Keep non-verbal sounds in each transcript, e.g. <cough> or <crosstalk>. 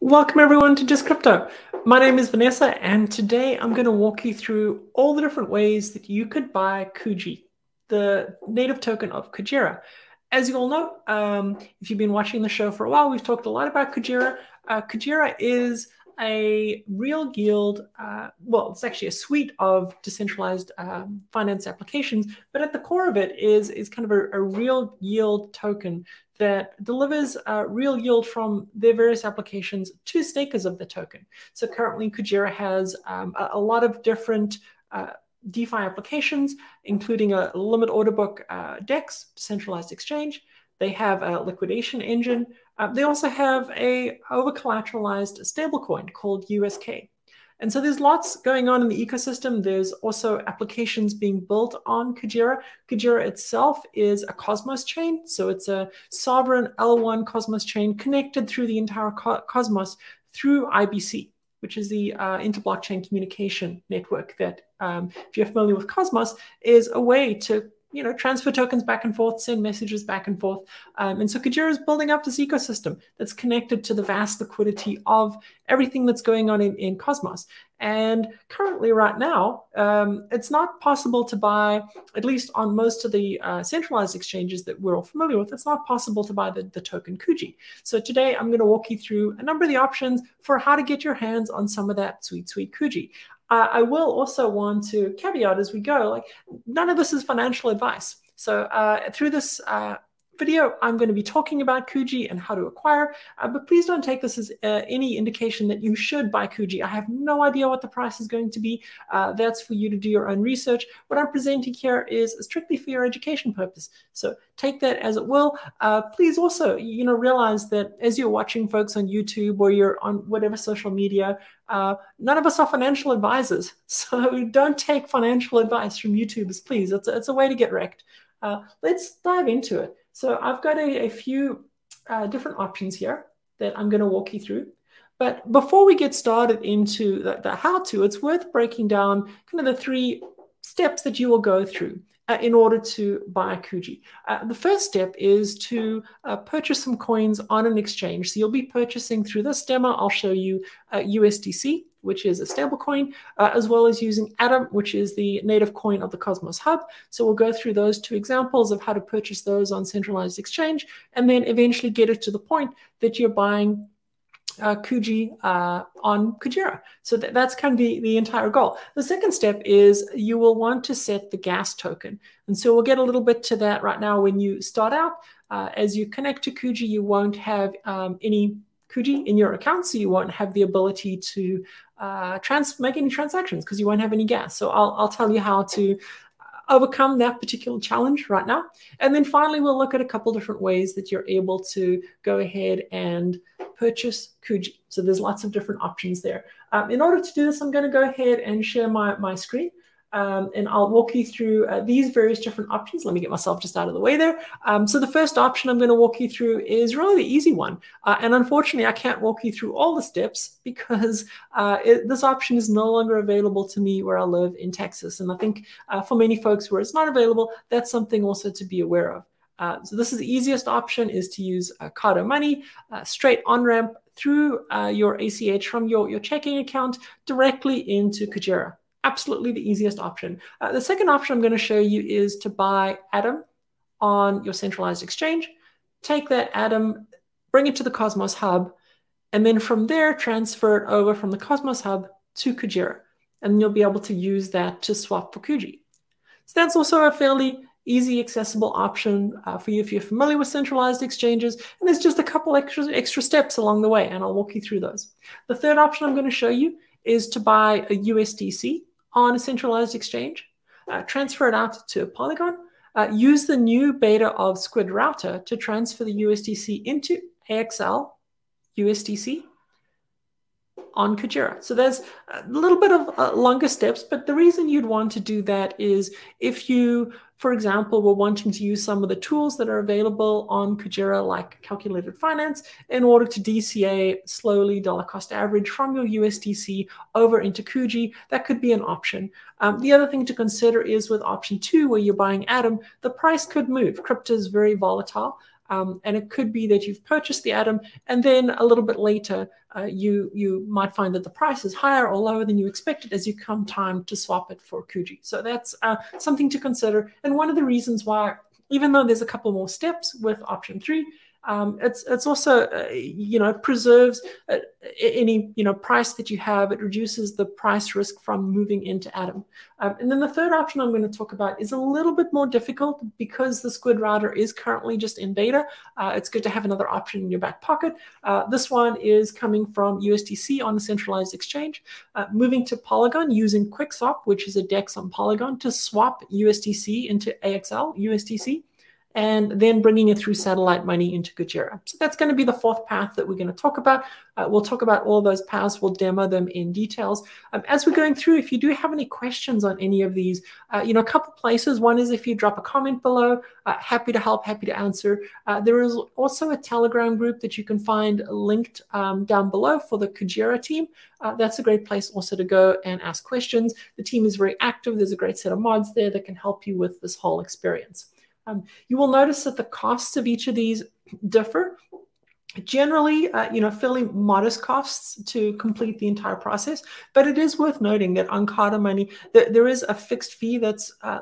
Welcome everyone to Just Crypto. My name is Vanessa, and today I'm going to walk you through all the different ways that you could buy Kuji, the native token of Kujira. As you all know, um, if you've been watching the show for a while, we've talked a lot about Kujira. Uh, Kujira is a real yield, uh, well, it's actually a suite of decentralized um, finance applications, but at the core of it is, is kind of a, a real yield token that delivers uh, real yield from their various applications to stakers of the token. So currently, Kujira has um, a, a, lot of different uh, DeFi applications, including a limit order book uh, DEX, decentralized exchange. They have a liquidation engine. Uh, they also have a over collateralized stablecoin called USK. And so there's lots going on in the ecosystem. There's also applications being built on Kujira. Kujira itself is a Cosmos chain. So it's a sovereign L1 Cosmos chain connected through the entire co Cosmos through IBC, which is the uh, interblockchain communication network that, um, if you're familiar with Cosmos, is a way to you know, transfer tokens back and forth, send messages back and forth. Um, and so Kujira is building up this ecosystem that's connected to the vast liquidity of everything that's going on in, in Cosmos. And currently, right now, um, it's not possible to buy, at least on most of the uh, centralized exchanges that we're all familiar with, it's not possible to buy the, the token Kuji. So today, I'm going to walk you through a number of the options for how to get your hands on some of that sweet, sweet Kuji. Uh, I will also want to caveat as we go, like none of this is financial advice. So uh, through this uh, video, I'm going to be talking about Kuji and how to acquire, uh, but please don't take this as uh, any indication that you should buy Kuji. I have no idea what the price is going to be. Uh, that's for you to do your own research. What I'm presenting here is strictly for your education purpose. So take that as it will. Uh, please also, you know, realize that as you're watching folks on YouTube or you're on whatever social media, uh, none of us are financial advisors. <laughs> So don't take financial advice from YouTubers, please. It's a, it's a way to get wrecked. Uh, let's dive into it. So I've got a, a few uh, different options here that I'm going to walk you through. But before we get started into the, the how-to, it's worth breaking down kind of the three steps that you will go through uh, in order to buy Kuji. Uh, the first step is to uh, purchase some coins on an exchange. So you'll be purchasing through this demo. I'll show you USDC which is a stablecoin, uh, as well as using Atom, which is the native coin of the Cosmos Hub. So we'll go through those two examples of how to purchase those on centralized exchange, and then eventually get it to the point that you're buying uh, Kuji uh, on Kujira. So th that's kind of the, the entire goal. The second step is you will want to set the gas token. And so we'll get a little bit to that right now when you start out. Uh, as you connect to Kuji, you won't have um, any Kuji in your account, so you won't have the ability to uh, trans make any transactions because you won't have any gas. So I'll, I'll tell you how to overcome that particular challenge right now. And then finally, we'll look at a couple different ways that you're able to go ahead and purchase Kuji. So there's lots of different options there. Um, in order to do this, I'm going to go ahead and share my, my screen. Um, and I'll walk you through uh, these various different options. Let me get myself just out of the way there. Um, so the first option I'm going to walk you through is really the easy one. Uh, and unfortunately, I can't walk you through all the steps <laughs> because uh, it, this option is no longer available to me where I live in Texas. And I think uh, for many folks where it's not available, that's something also to be aware of. Uh, so this is the easiest option is to use uh, Kado Money, straight on-ramp through your ACH from your, your checking account directly into Kujira absolutely the easiest option. Uh, the second option I'm going to show you is to buy Atom on your centralized exchange. Take that Atom, bring it to the Cosmos Hub, and then from there transfer it over from the Cosmos Hub to Kujira. And you'll be able to use that to swap for Kuji. So that's also a fairly easy, accessible option uh, for you if you're familiar with centralized exchanges. And there's just a couple extra, extra steps along the way, and I'll walk you through those. The third option I'm going to show you is to buy a USDC on a centralized exchange, uh, transfer it out to Polygon, uh, use the new beta of Squid Router to transfer the USDC into AXL USDC on Kujira. So there's a little bit of uh, longer steps, but the reason you'd want to do that is if you, for example, were wanting to use some of the tools that are available on Kujira, like calculated finance, in order to DCA slowly dollar cost average from your USDC over into Kuji, that could be an option. Um, the other thing to consider is with option two, where you're buying Atom, the price could move. Crypto is very volatile. Um, and it could be that you've purchased the Atom and then a little bit later, uh, you, you might find that the price is higher or lower than you expected as you come time to swap it for Kuji. So that's uh, something to consider. And one of the reasons why, even though there's a couple more steps with option three, um, it's it's also uh, you know preserves uh, any you know price that you have. It reduces the price risk from moving into Atom. Um, and then the third option I'm going to talk about is a little bit more difficult because the Squid router is currently just in beta. Uh, it's good to have another option in your back pocket. Uh, this one is coming from USDC on a centralized exchange, uh, moving to Polygon using QuickSwap, which is a DEX on Polygon, to swap USDC into AXL USDC and then bringing it through satellite money into Kujira. So that's going to be the fourth path that we're going to talk about. Uh, we'll talk about all those paths. We'll demo them in details. Um, as we're going through, if you do have any questions on any of these, uh, you know, a couple places. One is if you drop a comment below, uh, happy to help, happy to answer. Uh, there is also a Telegram group that you can find linked um, down below for the Kujira team. Uh, that's a great place also to go and ask questions. The team is very active. There's a great set of mods there that can help you with this whole experience. Um, you will notice that the costs of each of these differ. Generally, uh, you know, fairly modest costs to complete the entire process, but it is worth noting that on Kado Money, th there is a fixed fee that's uh,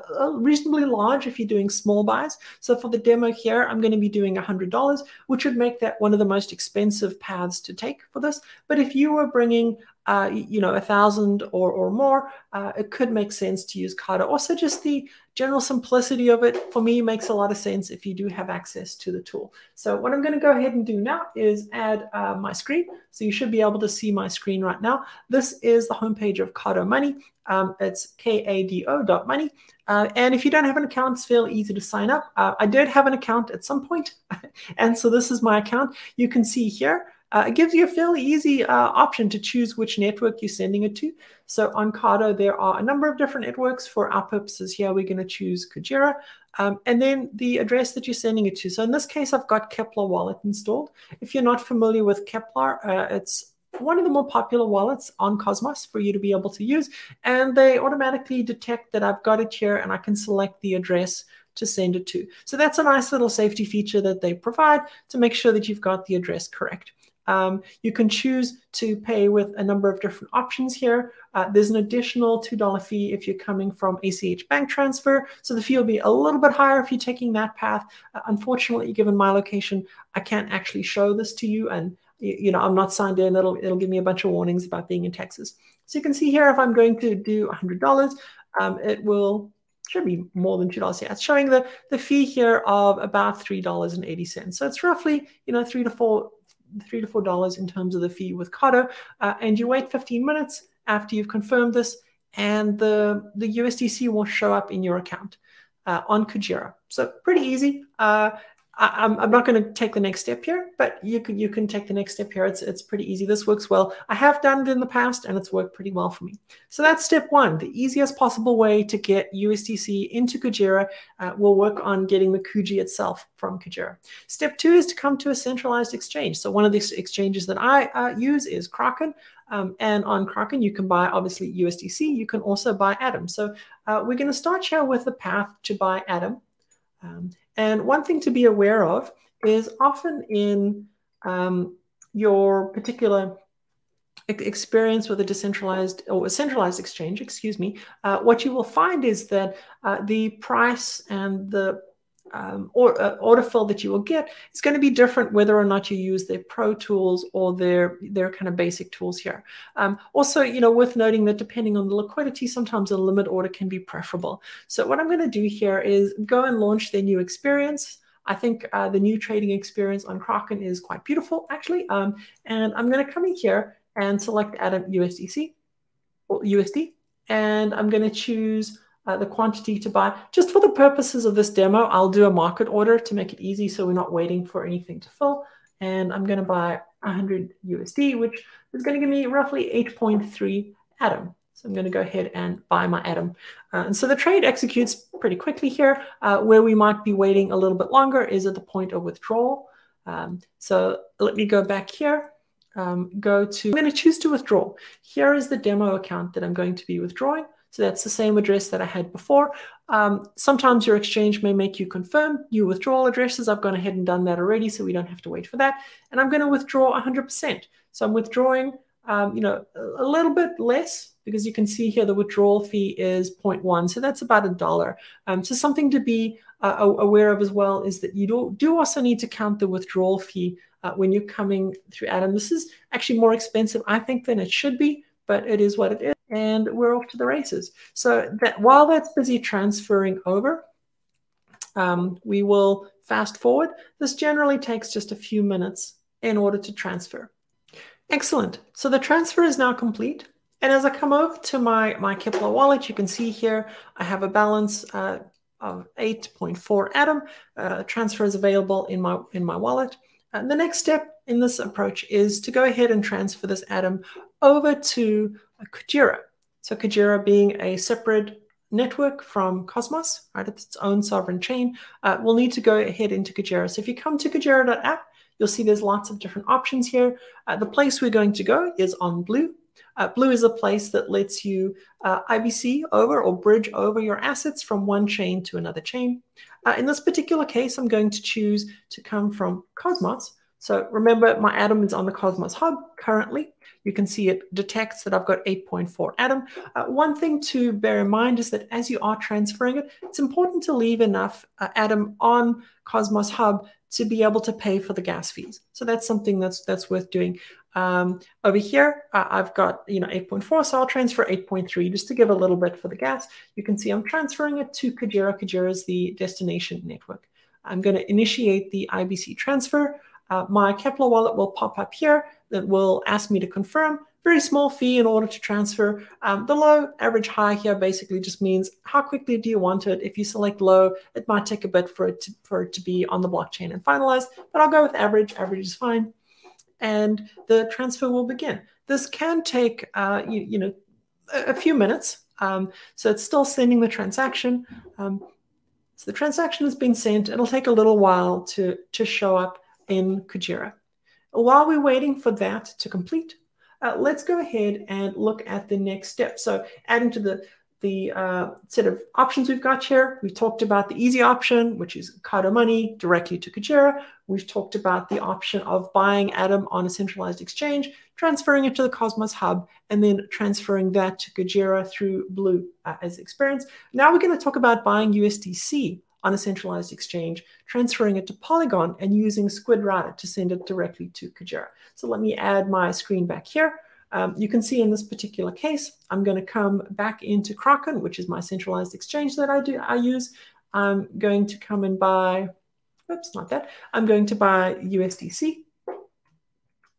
reasonably large if you're doing small buys. So for the demo here, I'm going to be doing $100, which would make that one of the most expensive paths to take for this. But if you were bringing uh, you know, a thousand or, or more, uh, it could make sense to use Kado. Also, just the general simplicity of it for me makes a lot of sense if you do have access to the tool. So what I'm going to go ahead and do now is add uh, my screen. So you should be able to see my screen right now. This is the homepage of Kado Money. Um, it's kado.money. Uh, and if you don't have an account, it's fairly easy to sign up. Uh, I did have an account at some point, <laughs> and so this is my account. You can see here, uh, it gives you a fairly easy uh, option to choose which network you're sending it to. So on Kado, there are a number of different networks. For our purposes here, we're going to choose Kujira, um, and then the address that you're sending it to. So in this case, I've got Keplr Wallet installed. If you're not familiar with Keplr, uh, it's one of the more popular wallets on Cosmos for you to be able to use. And they automatically detect that I've got it here and I can select the address to send it to. So that's a nice little safety feature that they provide to make sure that you've got the address correct. Um, you can choose to pay with a number of different options here. Uh, there's an additional $2 fee if you're coming from ACH bank transfer. So the fee will be a little bit higher if you're taking that path. Uh, unfortunately, given my location, I can't actually show this to you. And you know, I'm not signed in. It'll, it'll give me a bunch of warnings about being in Texas. So you can see here, if I'm going to do $100, um, it will should be more than two dollars. Yeah, it's showing the the fee here of about three dollars and eighty cents. So it's roughly you know three to four three to four dollars in terms of the fee with Kado, uh, and you wait 15 minutes after you've confirmed this, and the the USDC will show up in your account uh, on Kujira. So pretty easy. Uh, I, am I'm not going to take the next step here, but you can you can take the next step here. It's it's pretty easy. This works well. I have done it in the past, and it's worked pretty well for me. So that's step one. The easiest possible way to get USDC into Kujira. Uh, we'll work on getting the Kuji itself from Kujira. Step two is to come to a centralized exchange. So one of the exchanges that I uh, use is Kraken. Um, and on Kraken, you can buy obviously USDC. You can also buy Atom. So uh, we're going to start here with the path to buy Atom. Um, and one thing to be aware of is often in um, your particular experience with a decentralized or a centralized exchange, excuse me, uh, what you will find is that uh, the price and the um, or, uh, order fill that you will get is going to be different whether or not you use their pro tools or their their kind of basic tools here. Um, also, you know, worth noting that depending on the liquidity, sometimes a limit order can be preferable. So what I'm going to do here is go and launch their new experience. I think uh, the new trading experience on Kraken is quite beautiful, actually. Um, and I'm going to come in here and select Atom USDC, or USD, and I'm going to choose uh, the quantity to buy. Just for the purposes of this demo, I'll do a market order to make it easy so we're not waiting for anything to fill. And I'm going to buy 100 USD, which is going to give me roughly 8.3 Atom. So I'm going to go ahead and buy my Atom. Uh, and so the trade executes pretty quickly here. Uh, where we might be waiting a little bit longer is at the point of withdrawal. Um, so let me go back here. Um, go to, I'm going to choose to withdraw. Here is the demo account that I'm going to be withdrawing. So that's the same address that I had before. Um, sometimes your exchange may make you confirm your withdrawal addresses. I've gone ahead and done that already, so we don't have to wait for that. And I'm going to withdraw 100%. So I'm withdrawing, um, you know, a little bit less because you can see here the withdrawal fee is 0.1. So that's about a dollar. Um, so something to be uh, aware of as well is that you do, do also need to count the withdrawal fee uh, when you're coming through Atom. This is actually more expensive, I think, than it should be, but it is what it is. And we're off to the races. So that while that's busy transferring over, um, we will fast forward. This generally takes just a few minutes in order to transfer. Excellent. So the transfer is now complete. And as I come over to my, my Keplr wallet, you can see here I have a balance uh, of 8.4 Atom. Uh, transfer is available in my, in my wallet. And the next step in this approach is to go ahead and transfer this Atom over to Kujira. So Kujira being a separate network from Cosmos, right? It's its own sovereign chain. Uh, we'll need to go ahead into Kujira. So if you come to Kujira.app, you'll see there's lots of different options here. Uh, the place we're going to go is on Blue. Uh, Blue is a place that lets you uh, IBC over or bridge over your assets from one chain to another chain. Uh, in this particular case, I'm going to choose to come from Cosmos. So remember, my atom is on the Cosmos hub currently. You can see it detects that I've got 8.4 atom. Uh, one thing to bear in mind is that as you are transferring it, it's important to leave enough uh, atom on Cosmos hub to be able to pay for the gas fees. So that's something that's that's worth doing. Um, over here, uh, I've got you know 8.4, so I'll transfer 8.3 just to give a little bit for the gas. You can see I'm transferring it to Kujira. Kujira is the destination network. I'm going to initiate the IBC transfer. Uh, my Keplr wallet will pop up here that will ask me to confirm. Very small fee in order to transfer. Um, the low, average, high here basically just means how quickly do you want it. If you select low, it might take a bit for it to, for it to be on the blockchain and finalized, but I'll go with average. Average is fine. And the transfer will begin. This can take, uh, you, you, know, a, a few minutes. Um, so it's still sending the transaction. Um, so the transaction has been sent. It'll take a little while to, to show up in Kujira. While we're waiting for that to complete, uh, let's go ahead and look at the next step. So adding to the, the uh, set of options we've got here, we've talked about the easy option, which is Kado Money directly to Kujira. We've talked about the option of buying Atom on a centralized exchange, transferring it to the Cosmos Hub, and then transferring that to Kujira through Blue uh, as experience. Now we're going to talk about buying USDC on a centralized exchange, transferring it to Polygon and using Squid Router to send it directly to Kujira. So let me add my screen back here. Um, you can see in this particular case, I'm going to come back into Kraken, which is my centralized exchange that I do I use. I'm going to come and buy, oops, not that. I'm going to buy USDC.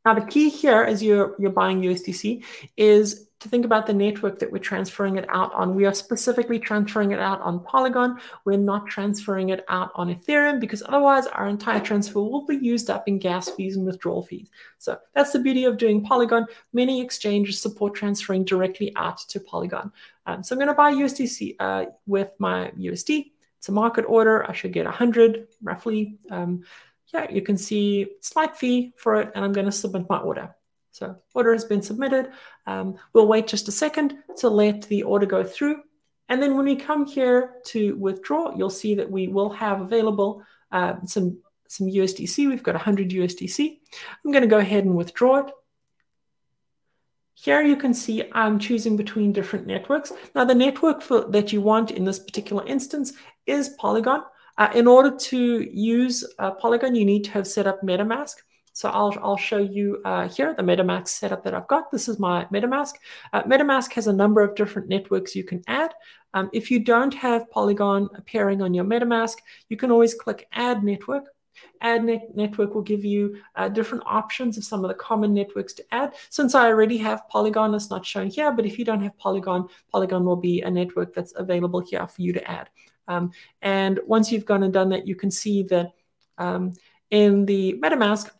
Now the key here as you're, you're buying USDC is to think about the network that we're transferring it out on. We are specifically transferring it out on Polygon. We're not transferring it out on Ethereum because otherwise our entire transfer will be used up in gas fees and withdrawal fees. So that's the beauty of doing Polygon. Many exchanges support transferring directly out to Polygon. Um, so I'm going to buy USDC uh, with my USD. It's a market order. I should get 100 roughly. Um, yeah, you can see slight fee for it, and I'm going to submit my order. So order has been submitted. Um, we'll wait just a second to let the order go through. And then when we come here to withdraw, you'll see that we will have available uh, some, some USDC. We've got 100 USDC. I'm going to go ahead and withdraw it. Here you can see I'm choosing between different networks. Now the network for, that you want in this particular instance is Polygon. Uh, in order to use uh, Polygon, you need to have set up MetaMask. So I'll, I'll show you uh, here the MetaMask setup that I've got. This is my MetaMask. Uh, MetaMask has a number of different networks you can add. Um, if you don't have Polygon appearing on your MetaMask, you can always click Add Network. Add net Network will give you uh, different options of some of the common networks to add. Since I already have Polygon, it's not shown here, but if you don't have Polygon, Polygon will be a network that's available here for you to add. Um, and once you've gone and done that, you can see that um, in the MetaMask,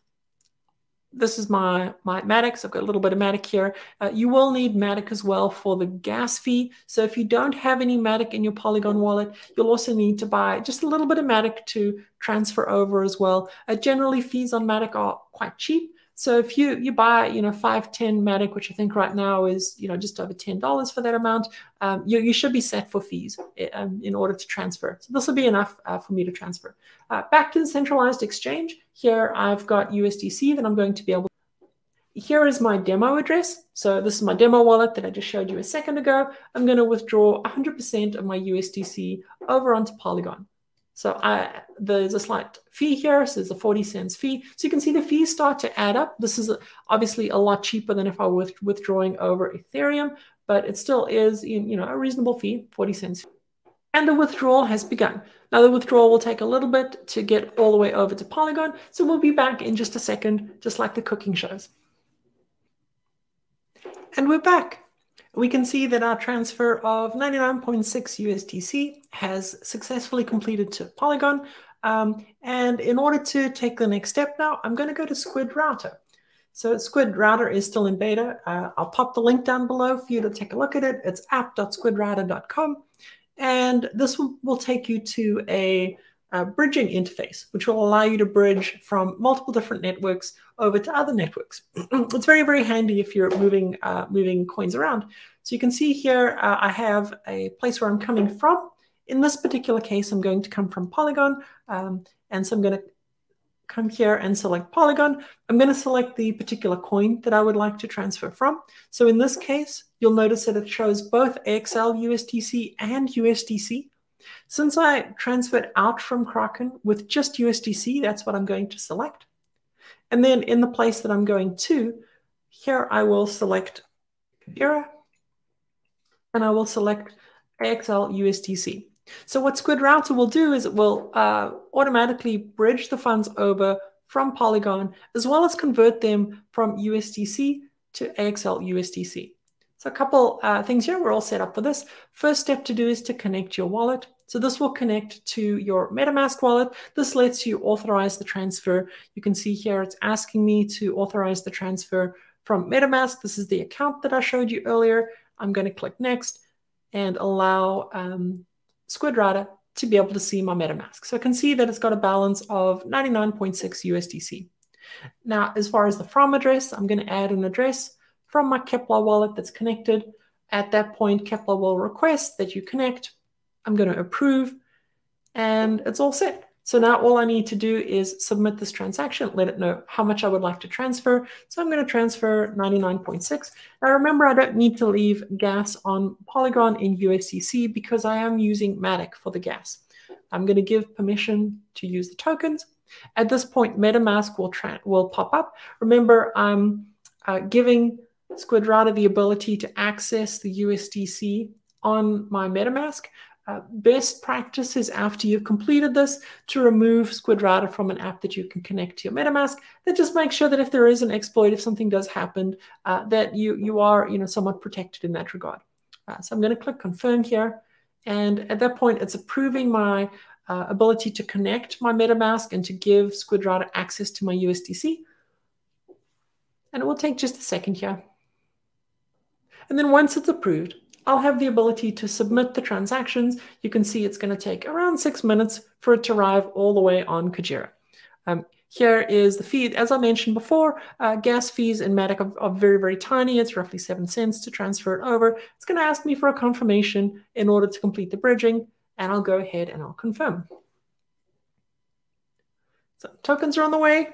this is my, my Matic. So I've got a little bit of Matic here. Uh, you will need Matic as well for the gas fee. So if you don't have any Matic in your Polygon wallet, you'll also need to buy just a little bit of Matic to transfer over as well. Uh, generally, fees on Matic are quite cheap. So if you you buy you know five ten Matic, which I think right now is you know just over ten dollars for that amount, um, you you should be set for fees eh, um, in order to transfer. So this will be enough uh, for me to transfer. Uh, back to the centralized exchange. Here I've got USDC that I'm going to be able. Here is my demo address. So this is my demo wallet that I just showed you a second ago. I'm going to withdraw 100% of my USDC over onto Polygon. So I, there's a slight fee here. So there's a 40 cents fee. So you can see the fees start to add up. This is obviously a lot cheaper than if I were withdrawing over Ethereum, but it still is you know a reasonable fee, 40 cents. And the withdrawal has begun. Now the withdrawal will take a little bit to get all the way over to Polygon. So we'll be back in just a second, just like the cooking shows. And we're back we can see that our transfer of 99.6 USDC has successfully completed to Polygon. Um, and in order to take the next step now, I'm going to go to Squid Router. So Squid Router is still in beta. Uh, I'll pop the link down below for you to take a look at it. It's app.squidrouter.com. And this will, will take you to a uh, bridging interface, which will allow you to bridge from multiple different networks over to other networks. <clears throat> it's very, very handy if you're moving, uh, moving coins around. So you can see here, uh, I have a place where I'm coming from. In this particular case, I'm going to come from Polygon. Um, and so I'm going to come here and select Polygon. I'm going to select the particular coin that I would like to transfer from. So in this case, you'll notice that it shows both AXL USDC and USDC. Since I transferred out from Kraken with just USDC, that's what I'm going to select. And then in the place that I'm going to, here I will select Kujira, and I will select AXL USDC. So what Squid Router will do is it will uh, automatically bridge the funds over from Polygon, as well as convert them from USDC to AXL USDC. So a couple uh, things here, we're all set up for this. First step to do is to connect your wallet. So this will connect to your MetaMask wallet. This lets you authorize the transfer. You can see here it's asking me to authorize the transfer from MetaMask. This is the account that I showed you earlier. I'm going to click next and allow um, to be able to see my MetaMask. So I can see that it's got a balance of 99.6 USDC. Now, as far as the from address, I'm going to add an address from my Keplr wallet that's connected. At that point, Keplr will request that you connect I'm going to approve, and it's all set. So now all I need to do is submit this transaction, let it know how much I would like to transfer. So I'm going to transfer 99.6. Now remember, I don't need to leave gas on Polygon in USDC because I am using Matic for the gas. I'm going to give permission to use the tokens. At this point, MetaMask will, will pop up. Remember, I'm uh, giving Squid Router the ability to access the USDC on my MetaMask. Uh, best practices after you've completed this to remove Squid Router from an app that you can connect to your MetaMask. That just makes sure that if there is an exploit, if something does happen, uh, that you you are you know somewhat protected in that regard. Uh, so I'm going to click confirm here, and at that point, it's approving my uh, ability to connect my MetaMask and to give Squid Router access to my USDC. And it will take just a second here. And then once it's approved, I'll have the ability to submit the transactions. You can see it's going to take around six minutes for it to arrive all the way on Kujira. Um, here is the fee. As I mentioned before, uh, gas fees in Matic are, are, very, very tiny. It's roughly seven cents to transfer it over. It's going to ask me for a confirmation in order to complete the bridging, and I'll go ahead and I'll confirm. So tokens are on the way,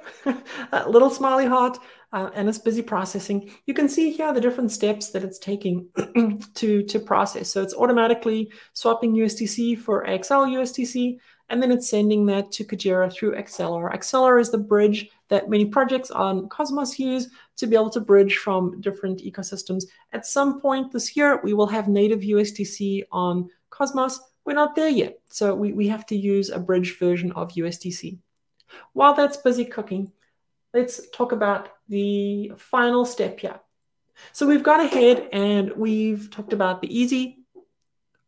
a <laughs> little smiley heart, uh, and it's busy processing. You can see here the different steps that it's taking <clears throat> to, to process. So it's automatically swapping USDC for AXL USDC, and then it's sending that to Kujira through Axelar. Axelar is the bridge that many projects on Cosmos use to be able to bridge from different ecosystems. At some point this year, we will have native USDC on Cosmos. We're not there yet, so we, we have to use a bridge version of USDC. While that's busy cooking, let's talk about the final step here. So we've gone ahead and we've talked about the easy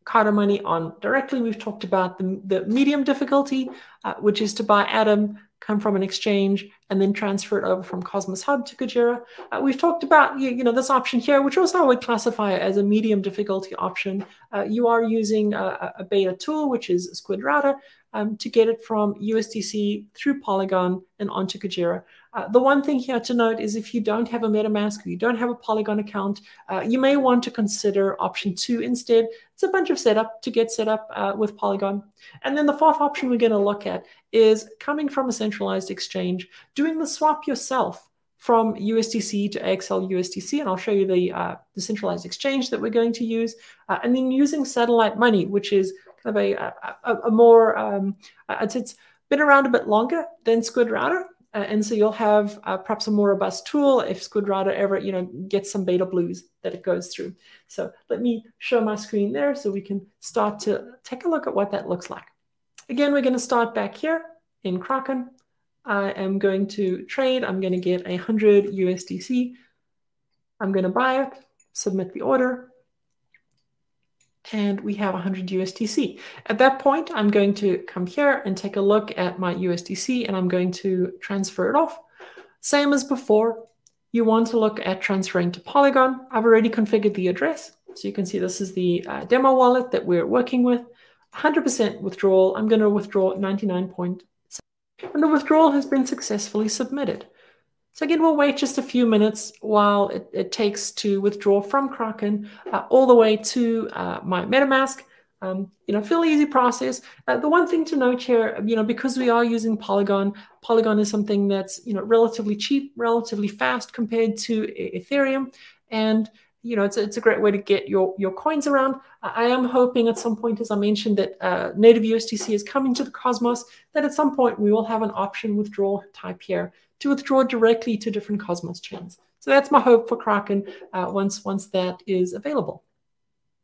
Kado money on directly. We've talked about the, the medium difficulty, uh, which is to buy Atom, come from an exchange, and then transfer it over from Cosmos Hub to Kujira. Uh, we've talked about you, you, know this option here, which also I would classify as a medium difficulty option. Uh, you are using a, a, beta tool, which is Squid Router, um, to get it from USDC through Polygon and onto Kujira. Uh, the one thing here to note is if you don't have a MetaMask or you don't have a Polygon account, uh, you may want to consider option two instead. It's a bunch of setup to get set up uh, with Polygon. And then the fourth option we're going to look at is coming from a centralized exchange, doing the swap yourself from USDC to AXL USDC, and I'll show you the, uh, the centralized exchange that we're going to use, uh, and then using satellite money, which is kind of a, a, a more, um, it's been around a bit longer than Squid Router, uh, and so you'll have uh, perhaps a more robust tool if Squid ever, you know, gets some beta blues that it goes through. So let me show my screen there so we can start to take a look at what that looks like. Again, we're going to start back here in Kraken. I am going to trade. I'm going to get a 100 USDC. I'm going to buy it, submit the order, and we have 100 USDC. At that point, I'm going to come here and take a look at my USDC, and I'm going to transfer it off. Same as before, you want to look at transferring to Polygon. I've already configured the address. So you can see this is the uh, demo wallet that we're working with. 100% withdrawal. I'm going to withdraw 99 and the withdrawal has been successfully submitted. So again, we'll wait just a few minutes while it, it takes to withdraw from Kraken uh, all the way to uh, my MetaMask. Um, you know, fairly easy process. Uh, the one thing to note here, you know, because we are using Polygon, Polygon is something that's, you know, relatively cheap, relatively fast compared to Ethereum. And you know, it's a, it's a great way to get your, your coins around. I am hoping at some point, as I mentioned, that uh, native USDC is coming to the Cosmos, that at some point we will have an option withdrawal type here to withdraw directly to different Cosmos chains. So that's my hope for Kraken uh, once, once that is available.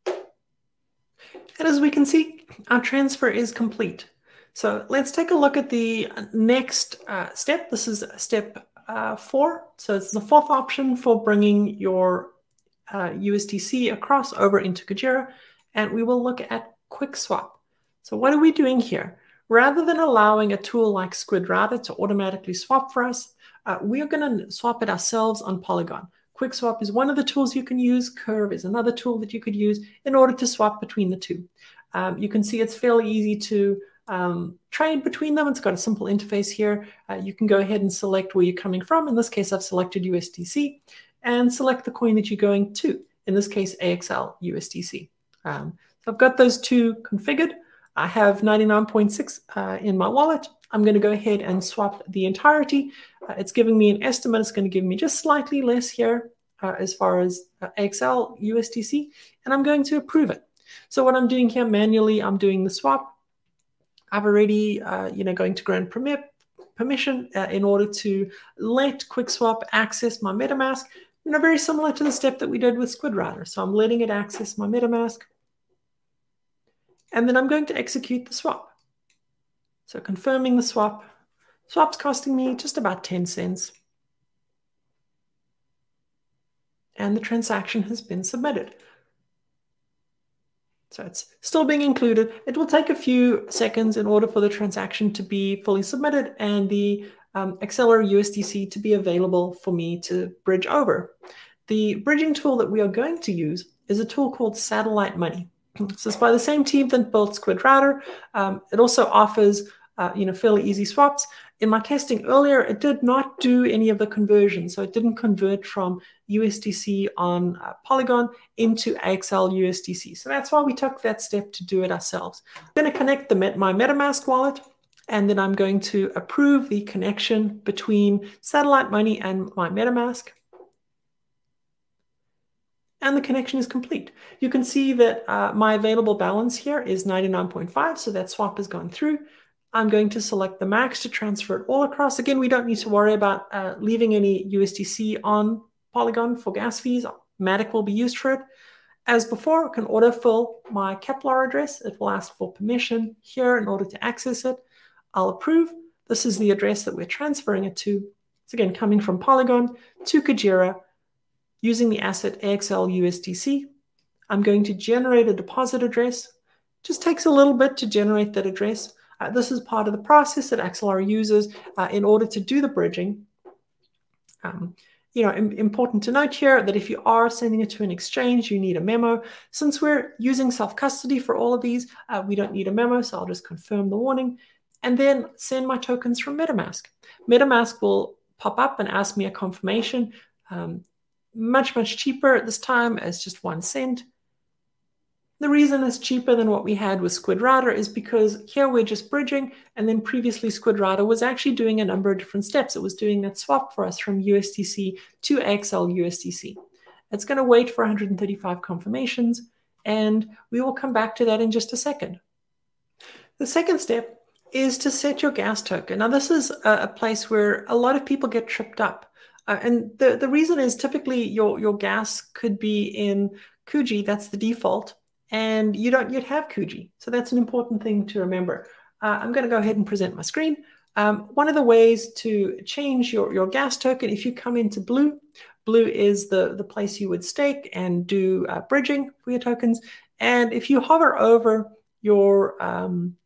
And as we can see, our transfer is complete. So let's take a look at the next uh, step. This is step uh, four. So it's the fourth option for bringing your uh, USDC across over into Kujira, and we will look at quick swap. So what are we doing here? Rather than allowing a tool like Squid Router to automatically swap for us, uh, we are going to swap it ourselves on Polygon. QuickSwap is one of the tools you can use. Curve is another tool that you could use in order to swap between the two. Um, you can see it's fairly easy to um, trade between them. It's got a simple interface here. Uh, you can go ahead and select where you're coming from. In this case, I've selected USDC and select the coin that you're going to, in this case, AXL USDC. Um, so I've got those two configured. I have 99.6 uh, in my wallet. I'm going to go ahead and swap the entirety. Uh, it's giving me an estimate. It's going to give me just slightly less here uh, as far as uh, AXL USDC, and I'm going to approve it. So what I'm doing here manually, I'm doing the swap. I've already, uh, you know, going to grant permit permission uh, in order to let QuickSwap access my MetaMask you know, very similar to the step that we did with Squid Router. So I'm letting it access my MetaMask. And then I'm going to execute the swap. So confirming the swap. Swap's costing me just about 10 cents. And the transaction has been submitted. So it's still being included. It will take a few seconds in order for the transaction to be fully submitted and the um, USDC to be available for me to bridge over. The bridging tool that we are going to use is a tool called Satellite Money. So it's by the same team that built Squid Router. Um, it also offers uh, you know, fairly easy swaps. In my testing earlier, it did not do any of the conversion. So it didn't convert from USDC on uh, Polygon into AXL USDC. So that's why we took that step to do it ourselves. I'm going to connect the, my MetaMask wallet and then I'm going to approve the connection between Satellite Money and my MetaMask. And the connection is complete. You can see that uh, my available balance here is 99.5, so that swap has gone through. I'm going to select the max to transfer it all across. Again, we don't need to worry about uh, leaving any USDC on Polygon for gas fees. Matic will be used for it. As before, I can autofill my Keplr address. It will ask for permission here in order to access it. I'll approve. This is the address that we're transferring it to. It's again coming from Polygon to Kujira using the asset AXL USDC. I'm going to generate a deposit address. Just takes a little bit to generate that address. Uh, this is part of the process that Axelar uses uh, in order to do the bridging. Um, you know, important to note here that if you are sending it to an exchange, you need a memo. Since we're using self-custody for all of these, uh, we don't need a memo, so I'll just confirm the warning and then send my tokens from MetaMask. MetaMask will pop up and ask me a confirmation. Um, much, much cheaper at this time as just one cent. The reason it's cheaper than what we had with Squid Router is because here we're just bridging, and then previously Squid Router was actually doing a number of different steps. It was doing that swap for us from USDC to AXL USDC. It's going to wait for 135 confirmations, and we will come back to that in just a second. The second step is to set your gas token. Now, this is a place where a lot of people get tripped up. Uh, and the, the reason is typically your, your gas could be in Kuji, that's the default, and you don't yet have Kuji. So that's an important thing to remember. Uh, I'm going to go ahead and present my screen. Um, one of the ways to change your, your gas token, if you come into Blue, Blue is the, the place you would stake and do uh, bridging for your tokens. And if you hover over your um,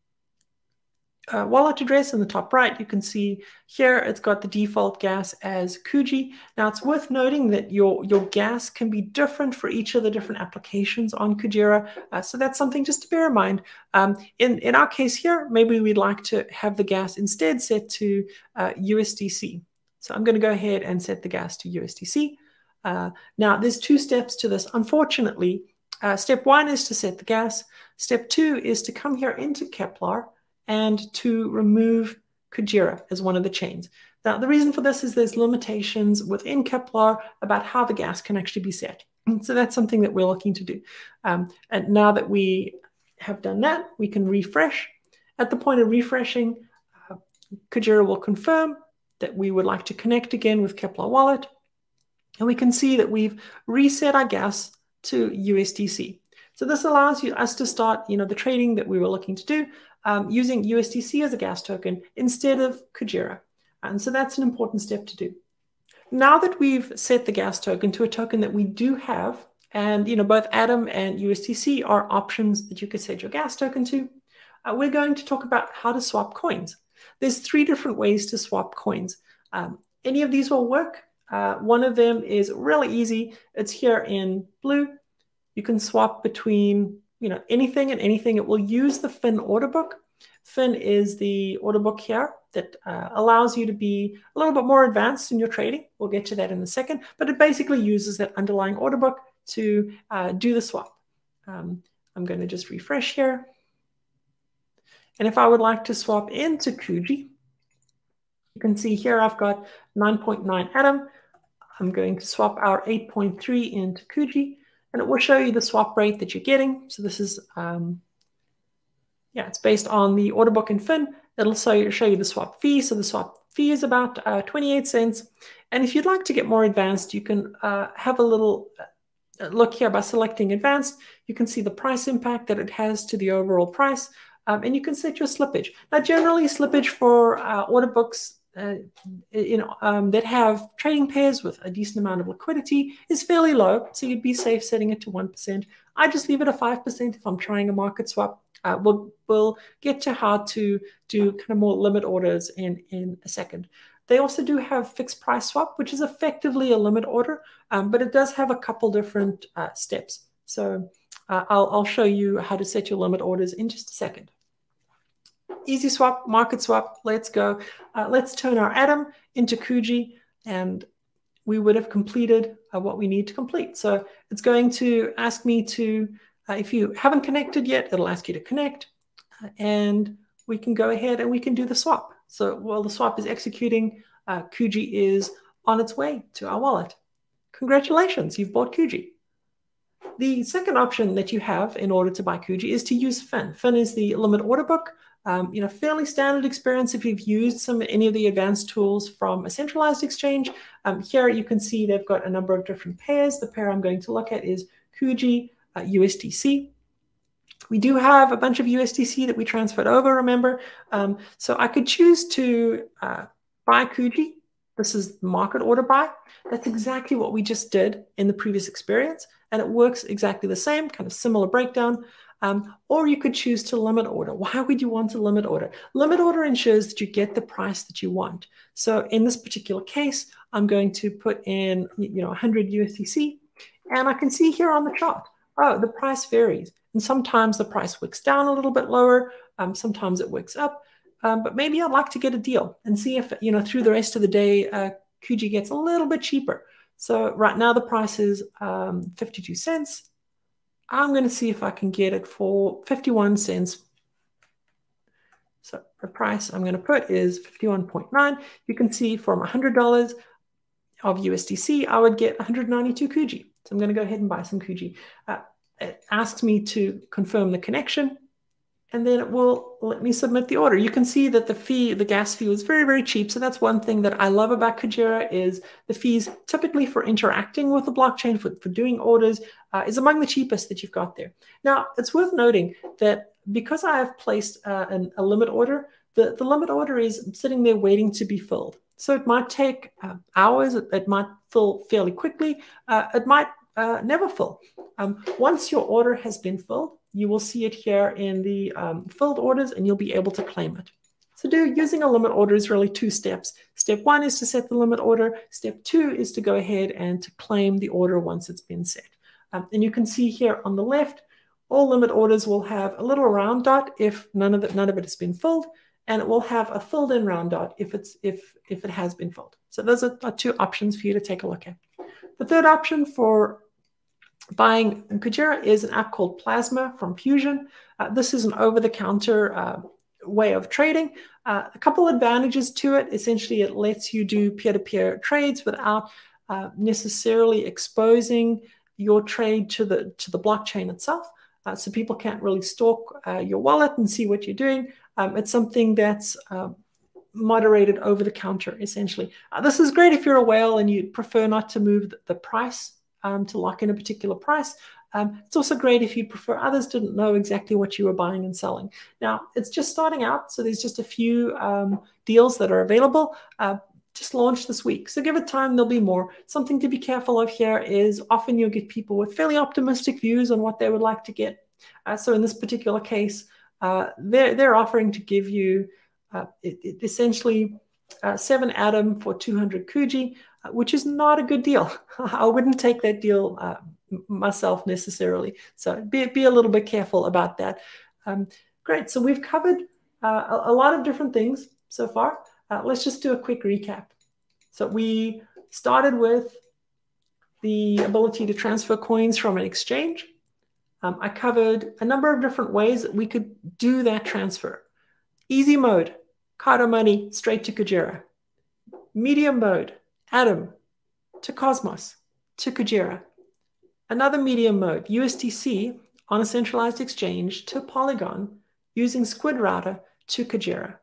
uh, wallet address in the top right, you can see here it's got the default gas as Kuji. Now it's worth noting that your, your gas can be different for each of the different applications on Kujira. Uh, so that's something just to bear in mind. Um, in, in our case here, maybe we'd like to have the gas instead set to uh, USDC. So I'm going to go ahead and set the gas to USDC. Uh, now there's two steps to this. Unfortunately, uh, step one is to set the gas. Step two is to come here into Keplr and to remove Kujira as one of the chains. Now, the reason for this is there's limitations within Keplr about how the gas can actually be set. And so that's something that we're looking to do. Um, and now that we have done that, we can refresh. At the point of refreshing, uh, Kujira will confirm that we would like to connect again with Keplr Wallet. And we can see that we've reset our gas to USDC. So this allows you, us to start you know, the trading that we were looking to do um, using USDC as a gas token instead of Kujira. And so that's an important step to do. Now that we've set the gas token to a token that we do have, and you know both Atom and USDC are options that you could set your gas token to, uh, we're going to talk about how to swap coins. There's three different ways to swap coins. Um, any of these will work. Uh, one of them is really easy. It's here in blue. You can swap between you know, anything and anything. It will use the Fin order book. Fin is the order book here that uh, allows you to be a little bit more advanced in your trading. We'll get to that in a second, but it basically uses that underlying order book to uh, do the swap. Um, I'm going to just refresh here. And if I would like to swap into Kuji, you can see here I've got 9.9 Atom. I'm going to swap our 8.3 into Kuji and it will show you the swap rate that you're getting. So this is, um, yeah, it's based on the order book and Fin. It'll show you, show you the swap fee. So the swap fee is about uh, 28 cents. And if you'd like to get more advanced, you can uh, have a little uh, look here by selecting advanced. You can see the price impact that it has to the overall price. Um, and you can set your slippage. Now, generally, slippage for uh, order books uh, you know, um, that have trading pairs with a decent amount of liquidity is fairly low. So you'd be safe setting it to 1%. I just leave it at 5% if I'm trying a market swap. Uh, we'll, we'll get to how to do kind of more limit orders in, in a second. They also do have fixed price swap, which is effectively a limit order, um, but it does have a couple different uh, steps. So uh, I'll, I'll show you how to set your limit orders in just a second easy swap, market swap, let's go. Uh, let's turn our atom into Kuji and we would have completed uh, what we need to complete. So it's going to ask me to, uh, if you haven't connected yet, it'll ask you to connect uh, and we can go ahead and we can do the swap. So while the swap is executing, uh, Kuji is on its way to our wallet. Congratulations, you've bought Kuji. The second option that you have in order to buy Kuji is to use Fin. Fin is the limit order book. Um, you know, fairly standard experience if you've used some any of the advanced tools from a centralized exchange. Um, here you can see they've got a number of different pairs. The pair I'm going to look at is Kuji uh, USDC. We do have a bunch of USDC that we transferred over, remember? Um, so I could choose to uh, buy Kuji. This is market order buy. That's exactly what we just did in the previous experience. And it works exactly the same, kind of similar breakdown. Um, or you could choose to limit order. Why would you want to limit order? Limit order ensures that you get the price that you want. So in this particular case, I'm going to put in, you know, 100 USDC, and I can see here on the chart, oh, the price varies. And sometimes the price wicks down a little bit lower. Um, sometimes it wicks up. um, but maybe I'd like to get a deal and see if, you know, through the rest of the day, uh, gets a little bit cheaper. So right now the price is um, 52 cents. I'm going to see if I can get it for 51 cents. So the price I'm going to put is 51.9. You can see from $100 of USDC, I would get 192 Kuji. So I'm going to go ahead and buy some Kuji. Uh, it asks me to confirm the connection and then it will let me submit the order. You can see that the fee, the gas fee was very, very cheap. So that's one thing that I love about Kujira is the fees typically for interacting with the blockchain, for, for doing orders, uh, is among the cheapest that you've got there. Now, it's worth noting that because I have placed uh, an, a limit order, the, the limit order is sitting there waiting to be filled. So it might take uh, hours, it, it, might fill fairly quickly, uh, it might uh, never fill. Um, once your order has been filled, you will see it here in the um, filled orders and you'll be able to claim it. So do using a limit order is really two steps. Step one is to set the limit order. Step two is to go ahead and to claim the order once it's been set. Um, and you can see here on the left, all limit orders will have a little round dot if none of it, none of it has been filled, and it will have a filled in round dot if it's if if it has been filled. So those are, are two options for you to take a look at. The third option for buying Kujira is an app called Plasma from Fuzion. Uh, this is an over-the-counter uh, way of trading. Uh, a couple advantages to it. Essentially, it lets you do peer-to-peer trades without uh, necessarily exposing your trade to the to the blockchain itself. Uh, so people can't really stalk uh, your wallet and see what you're doing. Um, it's something that's moderated over the counter, essentially. this is great if you're a whale and you prefer not to move the price um, to lock in a particular price. Um, it's also great if you prefer others didn't know exactly what you were buying and selling. Now, it's just starting out, so there's just a few um, deals that are available. Uh, just launched this week. So give it time, there'll be more. Something to be careful of here is often you'll get people with fairly optimistic views on what they would like to get. Uh, so in this particular case, uh, they're, they're offering to give you uh, it, it essentially uh, 7 Atom for 200 Kuji which is not a good deal. <laughs> I wouldn't take that deal uh, myself necessarily. So be, be a little bit careful about that. Um, great. So we've covered uh, a, a, lot of different things so far. Uh, let's just do a quick recap. So we started with the ability to transfer coins from an exchange. Um, I covered a number of different ways that we could do that transfer. Easy mode, Kado money straight to Kujira. Medium mode, Atom to Cosmos to Kujira. Another medium mode, USDC on a centralized exchange to Polygon using Squid Router to Kujira.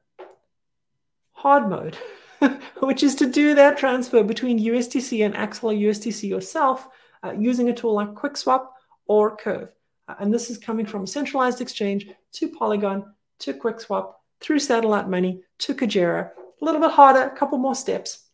Hard mode, <laughs> which is to do that transfer between USDC and Axelar USDC yourself uh, using a tool like QuickSwap or Curve. Uh, and this is coming from a centralized exchange to Polygon to QuickSwap through satellite money to Kujira. A little bit harder, a couple more steps,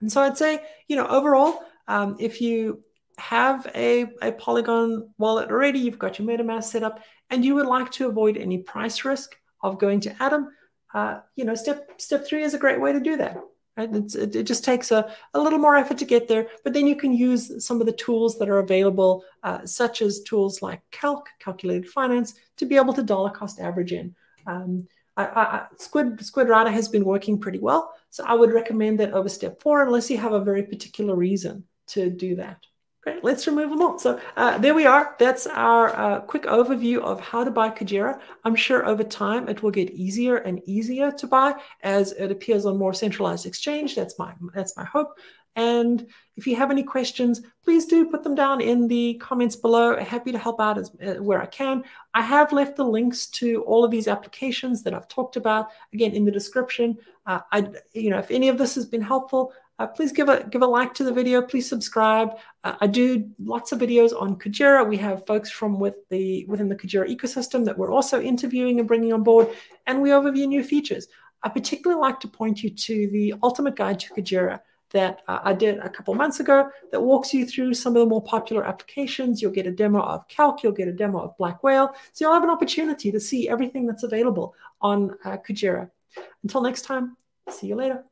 and so I'd say, you know, overall, um, if you have a, a Polygon wallet already, you've got your MetaMask set up, and you would like to avoid any price risk of going to Atom, uh, you know, step step three is a great way to do that. Right? It, it, just takes a, a little more effort to get there, but then you can use some of the tools that are available, uh, such as tools like Calc, Calculated Finance, to be able to dollar cost average in. Um, I, I, Squid Squid Router has been working pretty well, so I would recommend that over step four, unless you have a very particular reason to do that. Great, let's remove them all. So uh, there we are. That's our uh, quick overview of how to buy Kujira. I'm sure over time it will get easier and easier to buy as it appears on more centralized exchange. That's my that's my hope. And if you have any questions, please do put them down in the comments below. Happy to help out as, uh, where I can. I have left the links to all of these applications that I've talked about again in the description. Uh, I, you know, if any of this has been helpful, uh, please give a give a like to the video. Please subscribe. Uh, I do lots of videos on Kujira. We have folks from with the within the Kujira ecosystem that we're also interviewing and bringing on board, and we overview new features. I particularly like to point you to the Ultimate Guide to Kujira that uh, I did a couple months ago that walks you through some of the more popular applications. You'll get a demo of Calc, you'll get a demo of Black Whale. So you'll have an opportunity to see everything that's available on uh, Kujira. Until next time, see you later.